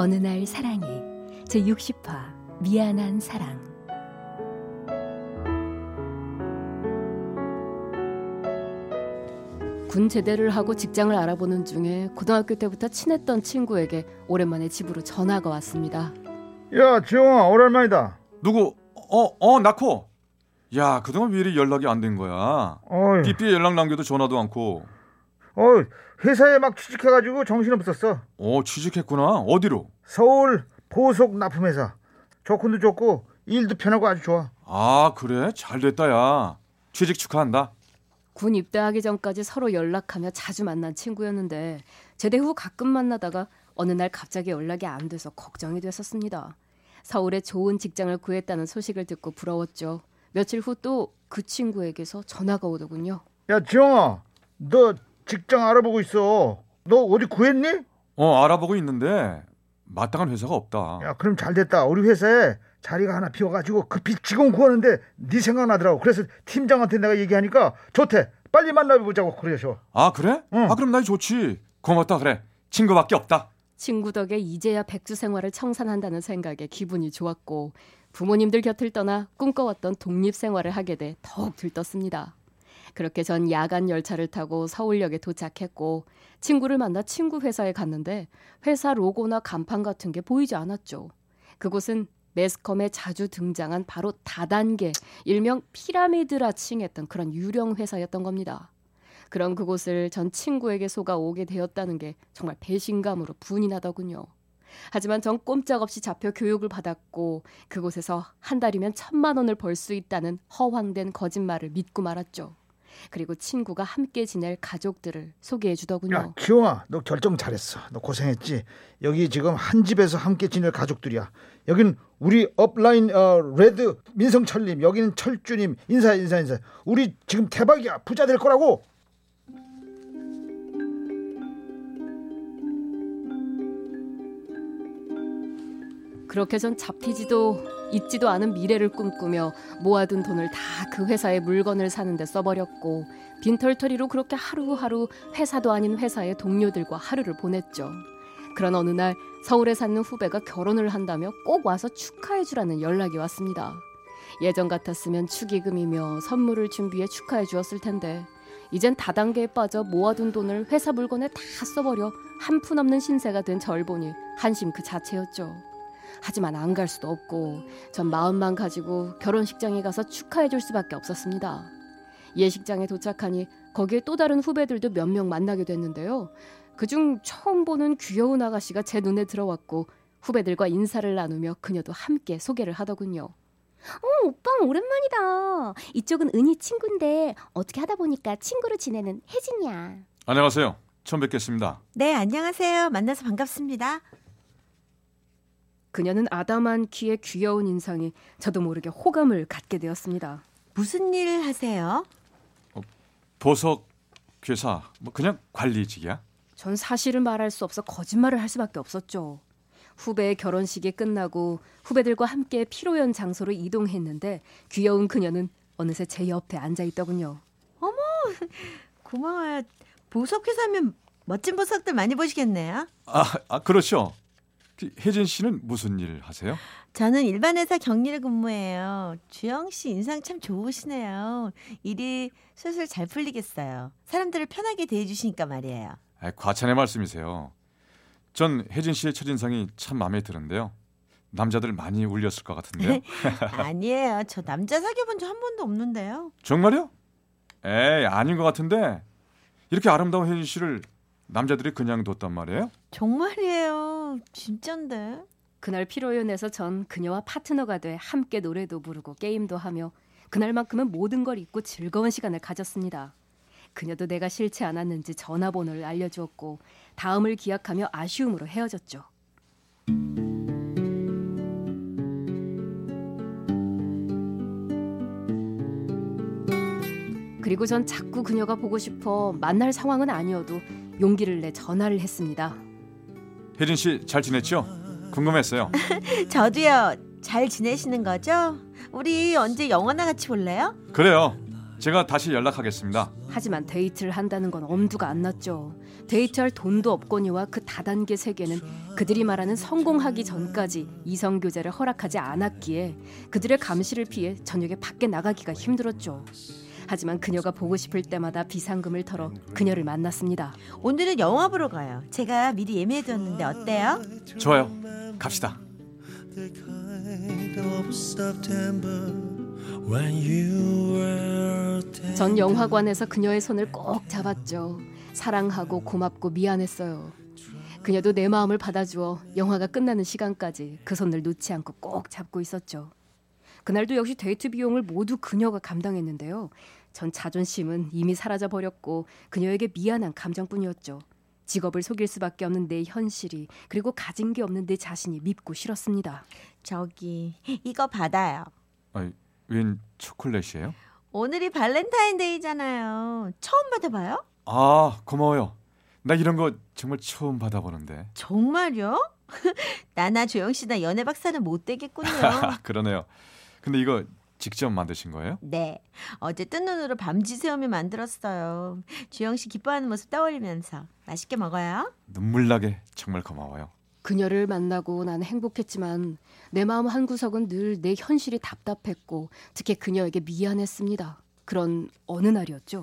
어느 날 사랑이 제 60화 미안한 사랑 군 제대를 하고 직장을 알아보는 중에 고등학교 때부터 친했던 친구에게 오랜만에 집으로 전화가 왔습니다. 야, 지영아, 오랜만이다. 누구? 어, 어, 나코. 야, 그동안 왜 이리 연락이 안 된 거야? 어이, 삐삐에 연락 남겨도 전화도 않고. 어이, 회사에 막 취직해가지고 정신없었어. 어, 취직했구나. 어디로? 서울 보석 납품회사. 조건도 좋고 일도 편하고 아주 좋아. 아, 그래? 잘 됐다, 야. 취직 축하한다. 군 입대하기 전까지 서로 연락하며 자주 만난 친구였는데 제대 후 가끔 만나다가 어느 날 갑자기 연락이 안 돼서 걱정이 됐었습니다. 서울에 좋은 직장을 구했다는 소식을 듣고 부러웠죠. 며칠 후 또 그 친구에게서 전화가 오더군요. 야, 지영아, 너 직장 알아보고 있어. 너 어디 구했니? 어, 알아보고 있는데 마땅한 회사가 없다. 야, 그럼 잘 됐다. 우리 회사에 자리가 하나 비어가지고 급히 직원 구하는데 네 생각 나더라고. 그래서 팀장한테 내가 얘기하니까 좋대. 빨리 만나보자고 그러셔. 아, 그래? 응. 아, 그럼 나 좋지. 고맙다, 그래. 친구밖에 없다. 친구 덕에 이제야 백수 생활을 청산한다는 생각에 기분이 좋았고 부모님들 곁을 떠나 꿈꿔왔던 독립 생활을 하게 돼 더욱 들떴습니다. 그렇게 전 야간 열차를 타고 서울역에 도착했고 친구를 만나 친구 회사에 갔는데 회사 로고나 간판 같은 게 보이지 않았죠. 그곳은 매스컴에 자주 등장한 바로 다단계, 일명 피라미드라 칭했던 그런 유령 회사였던 겁니다. 그런 그곳을 전 친구에게 속아 오게 되었다는 게 정말 배신감으로 분이 나더군요. 하지만 전 꼼짝없이 잡혀 교육을 받았고 그곳에서 한 달이면 천만 원을 벌 수 있다는 허황된 거짓말을 믿고 말았죠. 그리고 친구가 함께 지낼 가족들을 소개해 주더군요. 야, 지영아, 너 결정 잘했어. 너 고생했지. 여기 지금 한 집에서 함께 지낼 가족들이야. 여기는 우리 업라인 어, 레드 민성철님, 여기는 철주님 인사 인사 인사. 우리 지금 대박이야. 부자 될 거라고. 그렇게 전 잡히지도 있지도 않은 미래를 꿈꾸며 모아둔 돈을 다 그 회사에 물건을 사는데 써버렸고 빈털터리로 그렇게 하루하루 회사도 아닌 회사의 동료들과 하루를 보냈죠. 그런 어느 날 서울에 사는 후배가 결혼을 한다며 꼭 와서 축하해주라는 연락이 왔습니다. 예전 같았으면 축의금이며 선물을 준비해 축하해 주었을 텐데 이젠 다단계에 빠져 모아둔 돈을 회사 물건에 다 써버려 한 푼 없는 신세가 된 절 보니 한심 그 자체였죠. 하지만 안 갈 수도 없고 전 마음만 가지고 결혼식장에 가서 축하해 줄 수밖에 없었습니다. 예식장에 도착하니 거기에 또 다른 후배들도 몇 명 만나게 됐는데요. 그중 처음 보는 귀여운 아가씨가 제 눈에 들어왔고 후배들과 인사를 나누며 그녀도 함께 소개를 하더군요. 어, 오빠 오랜만이다. 이쪽은 은희 친구인데 어떻게 하다 보니까 친구로 지내는 혜진이야. 안녕하세요. 처음 뵙겠습니다. 네, 안녕하세요. 만나서 반갑습니다. 그녀는 아담한 키에 귀여운 인상이 저도 모르게 호감을 갖게 되었습니다. 무슨 일 하세요? 보석 회사 뭐 그냥 관리직이야? 전 사실을 말할 수 없어 거짓말을 할 수밖에 없었죠. 후배의 결혼식이 끝나고 후배들과 함께 피로연 장소로 이동했는데 귀여운 그녀는 어느새 제 옆에 앉아 있더군요. 고마워요. 보석 회사면 멋진 보석들 많이 보시겠네요. 아, 아 그렇죠. 그 혜진 씨는 무슨 일 하세요? 저는 일반 회사 격리를 근무해요. 주영 씨 인상 참 좋으시네요. 일이 슬슬 잘 풀리겠어요. 사람들을 편하게 대해 주시니까 말이에요. 아, 과찬의 말씀이세요. 전 혜진 씨의 첫인상이 참 마음에 드는데요. 남자들 많이 울렸을 것 같은데요. 아니에요. 저 남자 사귀어 본 적 한 번도 없는데요. 정말요? 에이, 아닌 것 같은데. 이렇게 아름다운 혜진 씨를 남자들이 그냥 뒀단 말이에요? 정말이에요. 진짠데. 그날 피로연에서 전 그녀와 파트너가 돼 함께 노래도 부르고 게임도 하며 그날만큼은 모든 걸 잊고 즐거운 시간을 가졌습니다. 그녀도 내가 싫지 않았는지 전화번호를 알려주었고 다음을 기약하며 아쉬움으로 헤어졌죠. 그리고 전 자꾸 그녀가 보고 싶어 만날 상황은 아니어도 용기를 내 전화를 했습니다. 혜진 씨 잘 지냈죠? 궁금했어요. 저도요. 잘 지내시는 거죠? 우리 언제 영화나 같이 볼래요? 그래요. 제가 다시 연락하겠습니다. 하지만 데이트를 한다는 건 엄두가 안 났죠. 데이트할 돈도 없거니와 그 다단계 세계는 그들이 말하는 성공하기 전까지 이성 교제를 허락하지 않았기에 그들의 감시를 피해 저녁에 밖에 나가기가 힘들었죠. 하지만 그녀가 보고 싶을 때마다 비상금을 털어 그녀를 만났습니다. 오늘은 영화 보러 가요. 제가 미리 예매해두었는데 어때요? 좋아요. 갑시다. 전 영화관에서 그녀의 손을 꼭 잡았죠. 사랑하고 고맙고 미안했어요. 그녀도 내 마음을 받아주어 영화가 끝나는 시간까지 그 손을 놓지 않고 꼭 잡고 있었죠. 그날도 역시 데이트 비용을 모두 그녀가 감당했는데요. 전 자존심은 이미 사라져 버렸고 그녀에게 미안한 감정뿐이었죠. 직업을 속일 수밖에 없는 내 현실이 그리고 가진 게 없는 내 자신이 밉고 싫었습니다. 저기 이거 받아요. 아니, 웬 초콜릿이에요? 오늘이 발렌타인데이잖아요. 처음 받아봐요? 아, 고마워요. 나 이런 거 정말 처음 받아보는데. 정말요? 나나 조영 씨나 연애 박사는 못 되겠군요. 그러네요. 근데 이거 직접 만드신 거예요? 네. 어제 뜬 눈으로 밤지 새우며 만들었어요. 주영 씨 기뻐하는 모습 떠올리면서 맛있게 먹어요. 눈물 나게 정말 고마워요. 그녀를 만나고 나는 행복했지만 내 마음 한 구석은 늘 내 현실이 답답했고 특히 그녀에게 미안했습니다. 그런 어느 날이었죠.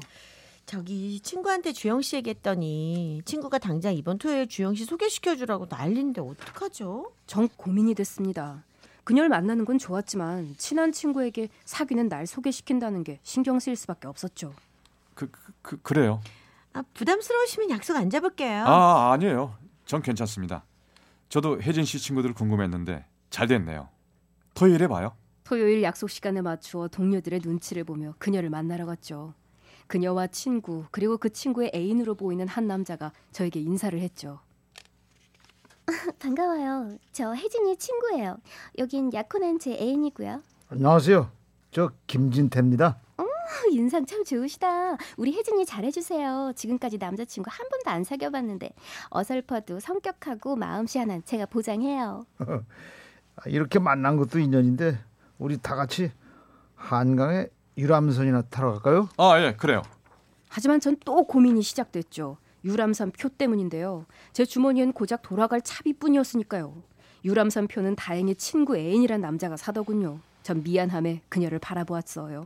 저기 친구한테 주영 씨 얘기했더니 친구가 당장 이번 토요일 주영 씨 소개시켜 주라고 난리인데 어떡하죠? 전 고민이 됐습니다. 그녀를 만나는 건 좋았지만 친한 친구에게 사귀는 날 소개시킨다는 게 신경 쓰일 수밖에 없었죠. 그, 그, 그 그 래요. 아, 부담스러우시면 약속 안 잡을게요. 아, 아니에요. 전 괜찮습니다. 저도 혜진 씨 친구들 궁금했는데 잘 됐네요. 토요일에 봐요. 토요일 약속 시간에 맞추어 동료들의 눈치를 보며 그녀를 만나러 갔죠. 그녀와 친구 그리고 그 친구의 애인으로 보이는 한 남자가 저에게 인사를 했죠. 반가워요. 저 혜진이 친구예요. 여긴 약혼한 제 애인이고요. 안녕하세요. 저 김진태입니다. 인상 참 좋으시다. 우리 혜진이 잘해주세요. 지금까지 남자친구 한 번도 안 사귀어봤는데 어설퍼도 성격하고 마음씨 하나는 제가 보장해요. 아, 이렇게 만난 것도 인연인데 우리 다 같이 한강에 유람선이나 타러 갈까요? 아, 예, 그래요. 하지만 전 또 고민이 시작됐죠. 유람선 표 때문인데요. 제 주머니엔 고작 돌아갈 차비뿐이었으니까요. 유람선 표는 다행히 친구 애인이란 남자가 사더군요. 전 미안함에 그녀를 바라보았어요.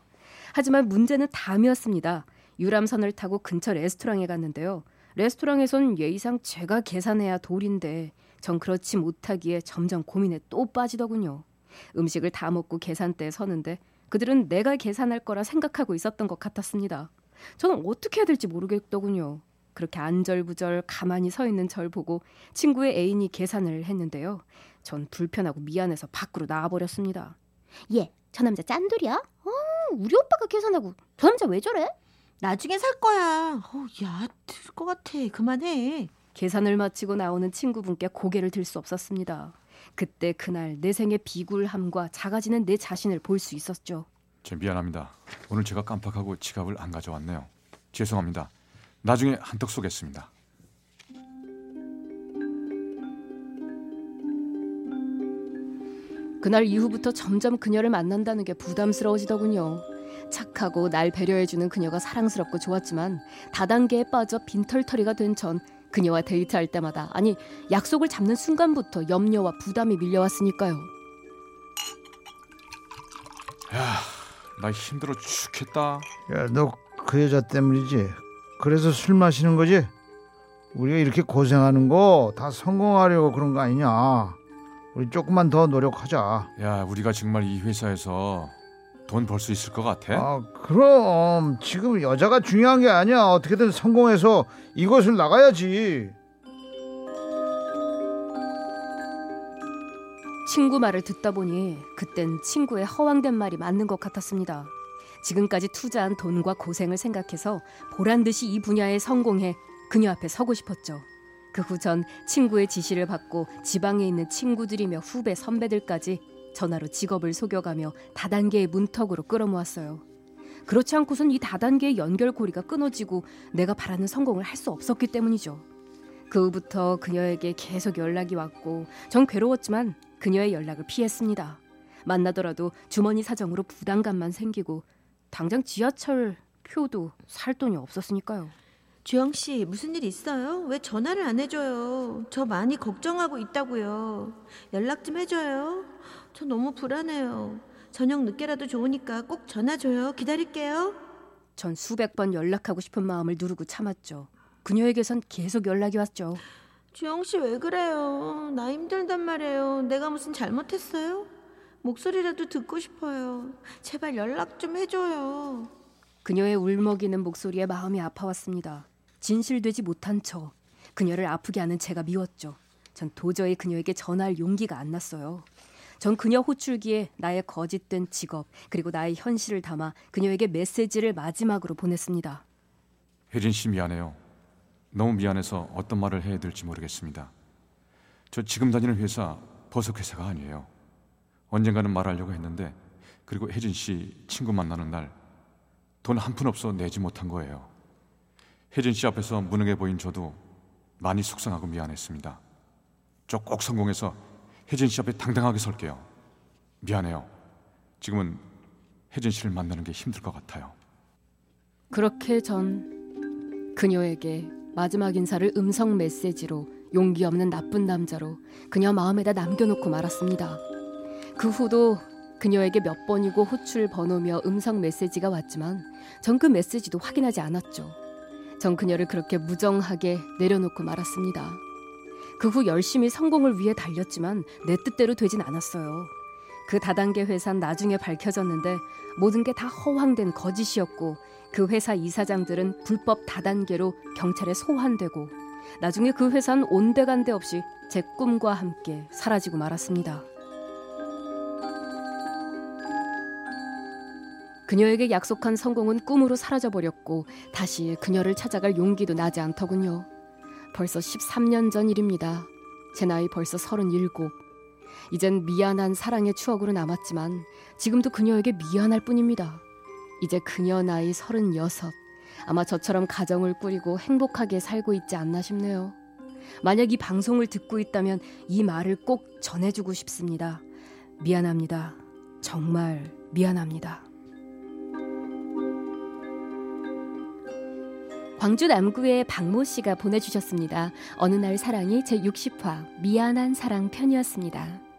하지만 문제는 다음이었습니다. 유람선을 타고 근처 레스토랑에 갔는데요. 레스토랑에선 예의상 제가 계산해야 도리인데 전 그렇지 못하기에 점점 고민에 또 빠지더군요. 음식을 다 먹고 계산대에 서는데 그들은 내가 계산할 거라 생각하고 있었던 것 같았습니다. 저는 어떻게 해야 될지 모르겠더군요. 그렇게 안절부절 가만히 서 있는 절 보고 친구의 애인이 계산을 했는데요. 전 불편하고 미안해서 밖으로 나와버렸습니다. 얘, 저 남자 짠돌이야? 어, 우리 오빠가 계산하고 저 남자 왜 저래? 나중에 살 거야. 어, 야, 들 것 같아. 그만해. 계산을 마치고 나오는 친구분께 고개를 들 수 없었습니다. 그때 그날 내 생의 비굴함과 작아지는 내 자신을 볼 수 있었죠. 저 미안합니다. 오늘 제가 깜빡하고 지갑을 안 가져왔네요. 죄송합니다. 나중에 한턱 쏘겠습니다. 그날 이후부터 점점 그녀를 만난다는 게 부담스러워지더군요. 착하고 날 배려해주는 그녀가 사랑스럽고 좋았지만 다단계에 빠져 빈털터리가 된 전 그녀와 데이트할 때마다 아니 약속을 잡는 순간부터 염려와 부담이 밀려왔으니까요. 나 힘들어 죽겠다. 야, 너 그 여자 때문이지. 그래서 술 마시는 거지? 우리가 이렇게 고생하는 거 다 성공하려고 그런 거 아니냐? 우리 조금만 더 노력하자. 야, 우리가 정말 이 회사에서 돈 벌 수 있을 것 같아? 아, 그럼 지금 여자가 중요한 게 아니야. 어떻게든 성공해서 이것을 나가야지. 친구 말을 듣다 보니 그땐 친구의 허황된 말이 맞는 것 같았습니다. 지금까지 투자한 돈과 고생을 생각해서 보란 듯이 이 분야에 성공해 그녀 앞에 서고 싶었죠. 그 후 전 친구의 지시를 받고 지방에 있는 친구들이며 후배 선배들까지 전화로 직업을 속여가며 다단계의 문턱으로 끌어모았어요. 그렇지 않고선 이 다단계의 연결고리가 끊어지고 내가 바라는 성공을 할 수 없었기 때문이죠. 그 후부터 그녀에게 계속 연락이 왔고 전 괴로웠지만 그녀의 연락을 피했습니다. 만나더라도 주머니 사정으로 부담감만 생기고 당장 지하철 표도 살 돈이 없었으니까요. 주영 씨, 무슨 일 있어요? 왜 전화를 안 해줘요? 저 많이 걱정하고 있다고요. 연락 좀 해줘요. 저 너무 불안해요. 저녁 늦게라도 좋으니까 꼭 전화 줘요. 기다릴게요. 전 수백 번 연락하고 싶은 마음을 누르고 참았죠. 그녀에게선 계속 연락이 왔죠. 주영 씨 왜 그래요? 나 힘들단 말이에요. 내가 무슨 잘못했어요? 목소리라도 듣고 싶어요. 제발 연락 좀 해줘요. 그녀의 울먹이는 목소리에 마음이 아파왔습니다. 진실되지 못한 저, 그녀를 아프게 하는 제가 미웠죠. 전 도저히 그녀에게 전화할 용기가 안 났어요. 전 그녀 호출기에 나의 거짓된 직업 그리고 나의 현실을 담아 그녀에게 메시지를 마지막으로 보냈습니다. 혜진 씨 미안해요. 너무 미안해서 어떤 말을 해야 될지 모르겠습니다. 저 지금 다니는 회사 버섯 회사가 아니에요. 언젠가는 말하려고 했는데 그리고 혜진 씨 친구 만나는 날 돈 한 푼 없어 내지 못한 거예요. 혜진 씨 앞에서 무능해 보인 저도 많이 속상하고 미안했습니다. 저 꼭 성공해서 혜진 씨 앞에 당당하게 설게요. 미안해요. 지금은 혜진 씨를 만나는 게 힘들 것 같아요. 그렇게 전 그녀에게 마지막 인사를 음성 메시지로 용기 없는 나쁜 남자로 그녀 마음에다 남겨놓고 말았습니다. 그 후도 그녀에게 몇 번이고 호출 번호며 음성 메시지가 왔지만 전 그 메시지도 확인하지 않았죠. 전 그녀를 그렇게 무정하게 내려놓고 말았습니다. 그 후 열심히 성공을 위해 달렸지만 내 뜻대로 되진 않았어요. 그 다단계 회사는 나중에 밝혀졌는데 모든 게 다 허황된 거짓이었고 그 회사 이사장들은 불법 다단계로 경찰에 소환되고 나중에 그 회사는 온데간데 없이 제 꿈과 함께 사라지고 말았습니다. 그녀에게 약속한 성공은 꿈으로 사라져버렸고 다시 그녀를 찾아갈 용기도 나지 않더군요. 벌써 13년 전 일입니다. 제 나이 벌써 37. 이젠 미안한 사랑의 추억으로 남았지만 지금도 그녀에게 미안할 뿐입니다. 이제 그녀 나이 36. 아마 저처럼 가정을 꾸리고 행복하게 살고 있지 않나 싶네요. 만약 이 방송을 듣고 있다면 이 말을 꼭 전해주고 싶습니다. 미안합니다. 정말 미안합니다. 광주 남구의 박모 씨가 보내주셨습니다. 어느 날 사랑이 제 60화 미안한 사랑 편이었습니다.